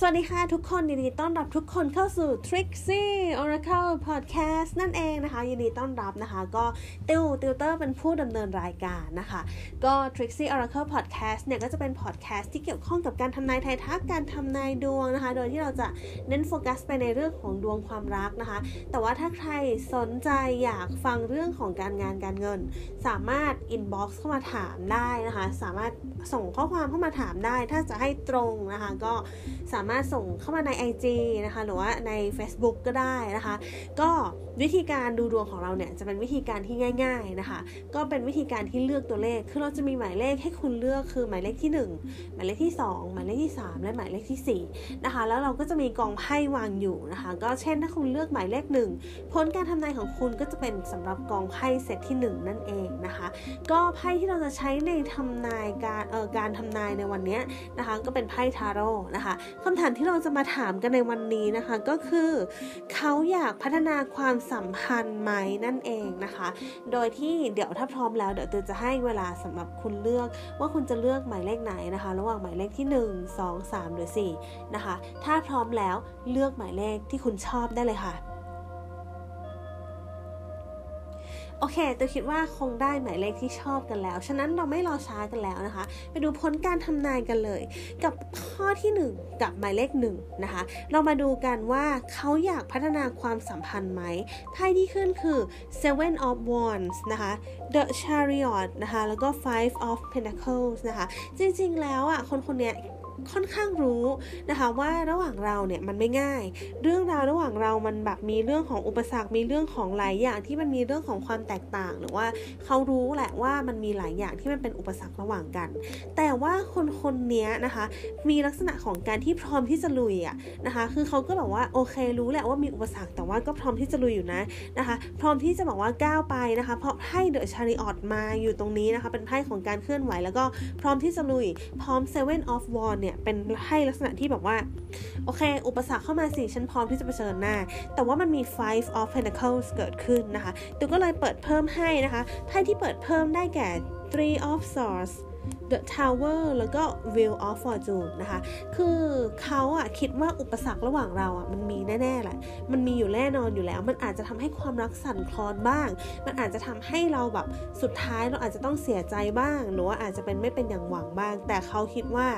สวัสดีค่ะทุกคนยินดีต้อนรับทุกคนเข้าสู่ Trixie Oracle Podcast นั่นเองนะคะยินดีต้อนรับนะคะ ก็ติวติวเตอร์เป็นผู้ดำเนินรายการนะคะ ก็ Trixie Oracle Podcast เนี่ยก็จะเป็น podcast ที่เกี่ยวข้องกับการทำนายไทยทักการทำนายดวงนะคะ โดยที่เราจะเน้นโฟกัสไปในเรื่องของดวงความรักนะคะ แต่ว่าถ้าใครสนใจอยากฟังเรื่องของการงานการเงิน สามารถ inbox เข้ามาถามได้นะคะ สามารถส่งข้อความเข้ามาถามได้ ถ้าจะให้ตรงนะคะก็สามารถส่งเข้ามาใน IG นะคะ หรือว่าใน Facebook ก็ได้นะคะ ก็วิธีการดูดวงของเราเนี่ยจะเป็นวิธีการที่ง่าย ๆนะคะ ก็เป็นวิธีการที่เลือกตัวเลข คือเราจะมีหมายเลขให้คุณเลือกคือหมายเลขที่ 1 หมายเลขที่ 2 หมายเลขที่ 3 และหมายเลขที่4นะคะ แล้วเราก็จะมีกองไพ่วางอยู่นะคะ ก็เช่นถ้าคุณเลือกหมายเลข1ผลการทำนายของคุณก็จะเป็นสำหรับกองไพ่เซตที่ 1 นั่นเองนะคะ ก็ไพ่ที่เราจะใช้ในทำนายการเอ่อการทำนายในวันนี้นะคะ ก็เป็นไพ่ทาโร่นะคะคำำถามที่เราจะมาถามกันในวันนี้นะคะ ก็คือ เขาอยากพัฒนาความสัมพันธ์ไหมนั่นเองนะคะ โดยที่เดี๋ยวถ้าพร้อมแล้วเดี๋ยวเตจะให้เวลาสำหรับคุณเลือกว่าคุณจะเลือกหมายเลขไหนนะคะ ระหว่างหมายเลขที่ 1 2 3 หรือ 4 นะคะ ถ้าพร้อมแล้วเลือกหมายเลขที่คุณชอบได้เลยค่ะ โอเคตัวคิดว่าคงได้หมายเลขที่ชอบกันแล้ว ฉะนั้นเราไม่รอช้ากันแล้วนะคะ ไปดูผลการทำนายกันเลย กับข้อที่ 1 กับหมายเลข1นะคะ เรามาดูกันว่าเขาอยากพัฒนาความสัมพันธ์ไหมไพ่ที่ขึ้นคือ Seven of Wands นะคะ The Chariot นะคะ แล้วก็ Five of Pentacles นะคะ จริงๆ แล้วอะคนคนนี้ ค่อนข้างรู้นะคะว่าระหว่างเราเนี่ยมันไม่ง่าย เรื่องราวระหว่างเรามันแบบมีเรื่องของอุปสรรค มีเรื่องของหลายอย่างที่มันมีเรื่องของความแตกต่าง หรือว่าเขารู้แหละว่ามันมีหลายอย่างที่มันเป็นอุปสรรคระหว่างกัน แต่ว่าคนคนนี้นะคะ มีลักษณะของการที่พร้อมที่จะลุยอะนะคะ คือเขาก็แบบว่าโอเครู้แหละว่ามีอุปสรรคแต่ว่าก็พร้อมที่จะลุยอยู่นะนะคะ พร้อมที่จะบอกว่าก้าวไปนะคะ เพราะไพ่เดอะชาริออตมาอยู่ตรงนี้นะคะ เป็นไพ่ของการเคลื่อนไหวแล้วก็พร้อมที่จะลุยพร้อมเซเว่นออฟวอนเนี่ยเป็นให้ลักษณะที่แบบว่า โอเค อุปสรรคเข้ามาสิฉันพร้อมที่จะเผชิญหน้า แต่ว่ามันมี five of pentacles เกิดขึ้นนะคะ ตัวก็เลยเปิดเพิ่มให้นะคะไพ่ที่เปิดเพิ่มได้แก่ three of swords The Tower แล้วก็ Wheel of Fortune นะคะ คือเขาอะคิดว่าอุปสรรคระหว่างเราอะมันมีแน่ๆแหละ มันมีอยู่แน่นอนอยู่แล้ว มันอาจจะทำให้ความรักสั่นคลอนบ้าง มันอาจจะทำให้เราแบบสุดท้ายเราอาจจะต้องเสียใจบ้าง หรือว่าอาจจะเป็นไม่เป็นอย่างหวังบ้าง แต่เขาคิดว่า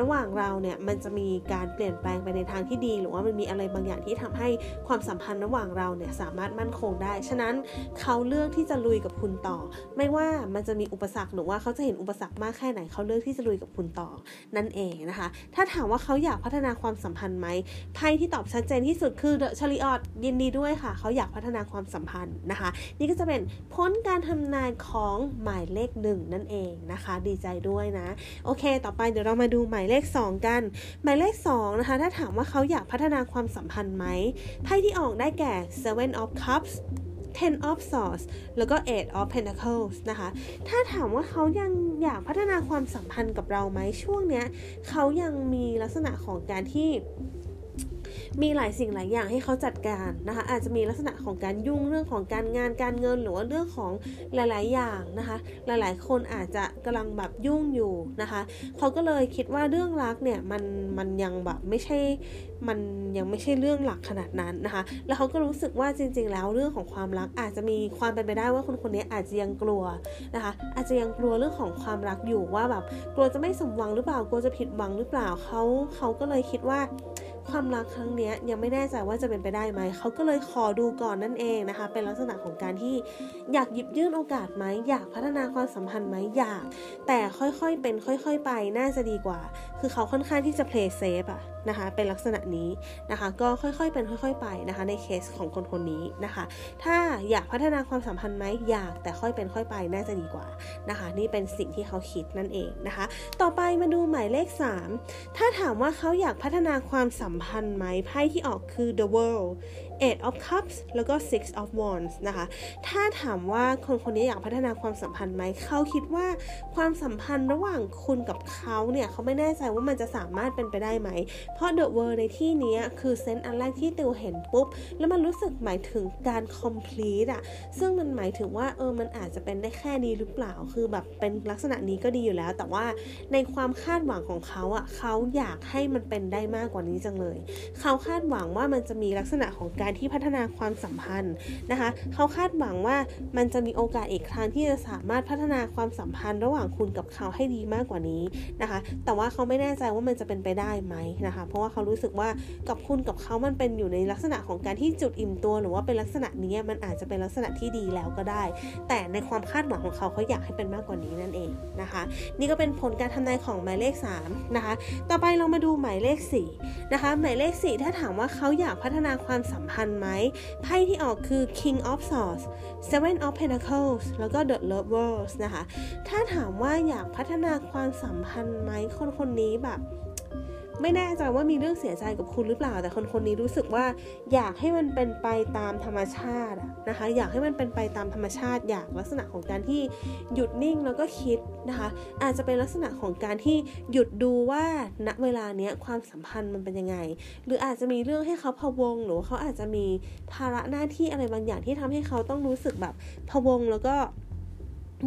ระหว่างเราเนี่ยมันจะมีการเปลี่ยนแปลงไปในทางที่ดี หรือว่ามันมีอะไรบางอย่างที่ทำให้ความสัมพันธ์ระหว่างเราเนี่ยสามารถมั่นคงได้ ฉะนั้นเขาเลือกที่จะลุยกับคุณต่อ ไม่ว่ามันจะมีอุปสรรคหรือว่าเขาจะเห็นอุปสรรคมากแค่ไหนเขาเลือกที่จะลุยกับคุณต่อนั่นเองนะคะ ถ้าถามว่าเขาอยากพัฒนาความสัมพันธ์ไหมไพ่ที่ตอบชัดเจนที่สุดคือเดอะชาริออตยินดีด้วยค่ะ เขาอยากพัฒนาความสัมพันธ์นะคะ นี่ก็จะเป็นพ้นการทำนายของหมายเลขหนึ่งนั่นเองนะคะ ดีใจด้วยนะ โอเค ต่อไปเดี๋ยวเรามาดูหมายเลข 2 กัน หมายเลข2นะคะถ้าถามว่าเขาอยากพัฒนาความสัมพันธ์ไหมไพ่ที่ออกได้แก่ seven of cups ten of swords แล้วก็ eight of pentacles นะคะ ถ้าถามว่าเขายังอยากพัฒนาความสัมพันธ์กับเราไหมช่วงเนี้ยเขายังมีลักษณะของการที่ มีหลายสิ่งหลายอย่างให้เขาจัดการนะคะ อาจจะมีลักษณะของการยุ่งเรื่องของการงานการเงินหรือว่าเรื่องของหลาย ๆ อย่างนะคะ หลายๆ คนอาจจะกำลังแบบยุ่งอยู่นะคะ เขาก็เลยคิดว่าเรื่องรักเนี่ยมันมันยังแบบไม่ใช่มันยังไม่ใช่เรื่องหลักขนาดนั้นนะคะ แล้วเขาก็รู้สึกว่าจริง ๆ แล้วเรื่องของความรักอาจจะมีความเป็นไปได้ว่าคนคนนี้อาจจะยังกลัวนะคะ อาจจะยังกลัวเรื่องของความรักอยู่ว่าแบบกลัวจะไม่สมหวังหรือเปล่ากลัวจะผิดหวังหรือเปล่าเขาเขาก็เลยคิดว่า ความรักครั้งนี้ยังไม่แน่ใจว่าจะเป็นไปได้ไหม เขาก็เลยขอดูก่อนนั่นเองนะคะ เป็นลักษณะของการที่อยากหยิบยื่นโอกาสไหมอยากพัฒนาความสัมพันธ์ไหมอยาก แต่ค่อยๆเป็นค่อย ๆ ไปน่าจะดีกว่า คือเขาค่อนข้างที่จะ play safe อะนะคะเป็นลักษณะนี้นะคะ ก็ค่อยๆเป็นค่อย ๆ ไปนะคะในเคสของคนคนนี้นะคะ ถ้าอยากพัฒนาความสัมพันธ์ไหมอยากแต่ค่อยเป็นค่อยไปน่าจะดีกว่านะคะ นี่เป็นสิ่งที่เขาคิดนั่นเองนะคะ ต่อไปมาดูหมายเลข 3 ถ้าถามว่าเขาอยากพัฒนาความสัมพันธ์ไหมไพ่ที่ออกคือ the world eight of cups แล้วก็ six of wands นะคะ ถ้าถามว่าคนคนนี้อยากพัฒนาความสัมพันธ์ไหม เขาคิดว่าความสัมพันธ์ระหว่างคุณกับเขาเนี่ย เขาไม่แน่ใจว่ามันจะสามารถเป็นไปได้ไหม เพราะ the world ในที่นี้คือเซนต์อันแรกที่ติวเห็นปุ๊บ แล้วมันรู้สึกหมายถึงการ complete อะซึ่งมันหมายถึงว่าเออ มันอาจจะเป็นได้แค่นี้หรือเปล่า คือแบบเป็นลักษณะนี้ก็ดีอยู่แล้ว แต่ว่าในความคาดหวังของเขาอะเขาอยากให้มันเป็นได้มากกว่านี้จังเลย เขาคาดหวังว่ามันจะมีลักษณะของการที่พัฒนาความสัมพันธ์นะคะ เขาคาดหวังว่ามันจะมีโอกาสอีกครั้งที่จะสามารถพัฒนาความสัมพันธ์ระหว่างคุณกับเขาให้ดีมากกว่านี้นะคะ แต่ว่าเขาไม่แน่ใจว่ามันจะเป็นไปได้ไหมนะคะ เพราะว่าเขารู้สึกว่ากับคุณกับเขามันเป็นอยู่ในลักษณะของการที่จุดอิ่มตัว หรือว่าเป็นลักษณะนี้มันอาจจะเป็นลักษณะที่ดีแล้วก็ได้ แต่ในความคาดหวังของเขาเขาอยากให้เป็นมากกว่านี้นั่นเองนะคะ นี่ก็เป็นผลการทำนายของหมายเลข3นะคะ ต่อไปเรามาดูหมายเลข4นะคะ หมายเลข4ถ้าถามว่าเขาอยากพัฒนาความสัมพันธ์ไหมไพ่ที่ออกคือ King of Swords Seven of Pentacles แล้วก็ The Lovers นะคะ ถ้าถามว่าอยากพัฒนาความสัมพันธ์ไหมคนคนนี้แบบ ไม่แน่ใจว่ามีเรื่องเสียใจกับคุณหรือเปล่า แต่คนคนนี้รู้สึกว่า อยากให้มันเป็นไปตามธรรมชาตินะคะ อยากให้มันเป็นไปตามธรรมชาติ อยากลักษณะของการที่หยุดนิ่งแล้วก็คิดนะคะ อาจจะเป็นลักษณะของการที่หยุดดูว่าณเวลาเนี้ยความสัมพันธ์มันเป็นยังไง หรืออาจจะมีเรื่องให้เขาพะวง หรือเขาอาจจะมีภาระหน้าที่อะไรบางอย่างที่ทำให้เขาต้องรู้สึกแบบพะวงแล้วก็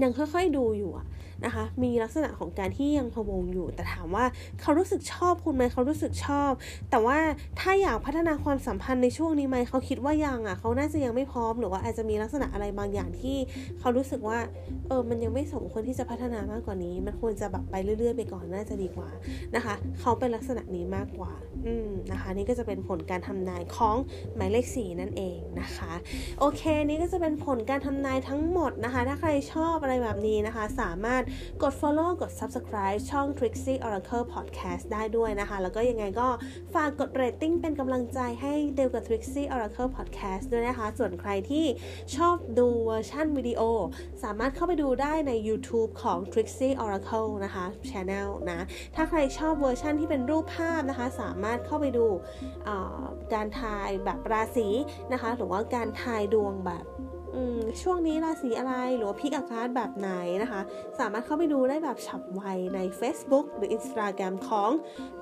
ยังค่อยๆดูอยู่อะนะคะ มีลักษณะของการที่ยังพะวงอยู่ แต่ถามว่าเขารู้สึกชอบคุณไหมเขารู้สึกชอบ แต่ว่าถ้าอยากพัฒนาความสัมพันธ์ในช่วงนี้ไหมเขาคิดว่ายังอะเขาน่าจะยังไม่พร้อมหรือว่าอาจจะมีลักษณะอะไรบางอย่างที่เขารู้สึกว่าเออมันยังไม่สมควรที่จะพัฒนามากกว่านี้ มันควรจะแบบไปเรื่อย ๆ ไปก่อนน่าจะดีกว่านะคะ เขาเป็นลักษณะนี้มากกว่าอืมนะคะนี่ก็จะเป็นผลการทำนายของหมายเลขสี่นั่นเองนะคะ โอเคนี่ก็จะเป็นผลการทำนายทั้งหมดนะคะ ถ้าใครชอบอะไรแบบนี้นะคะ สามารถกด follow กด subscribe ช่อง Trixie Oracle Podcast ได้ด้วยนะคะ แล้วก็ยังไงก็ฝากกด rating เป็นกำลังใจให้เดวกับ Trixie Oracle Podcast ด้วยนะคะ ส่วนใครที่ชอบดูเวอร์ชันวิดีโอ สามารถเข้าไปดูได้ใน YouTube ของ Trixie Oracle นะคะ Channel นะ ถ้าใครชอบเวอร์ชันที่เป็นรูปภาพนะคะ สามารถเข้าไปดูการทายแบบราศีนะคะ หรือว่าการทายดวงแบบ ช่วงนี้ราศีอะไรหรือว่าพิกอาการแบบไหนนะคะ สามารถเข้าไปดูได้แบบฉับไวใน Facebook หรือ Instagram ของ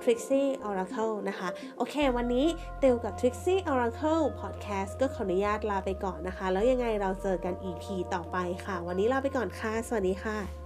Trixie Oracle นะคะ โอเค วันนี้เตวกับ Trixie Oracle Podcast ก็ขออนุญาตลาไปก่อนนะคะ แล้วยังไงเราเจอกัน EP ต่อไปค่ะ วันนี้ลาไปก่อนค่ะ สวัสดีค่ะ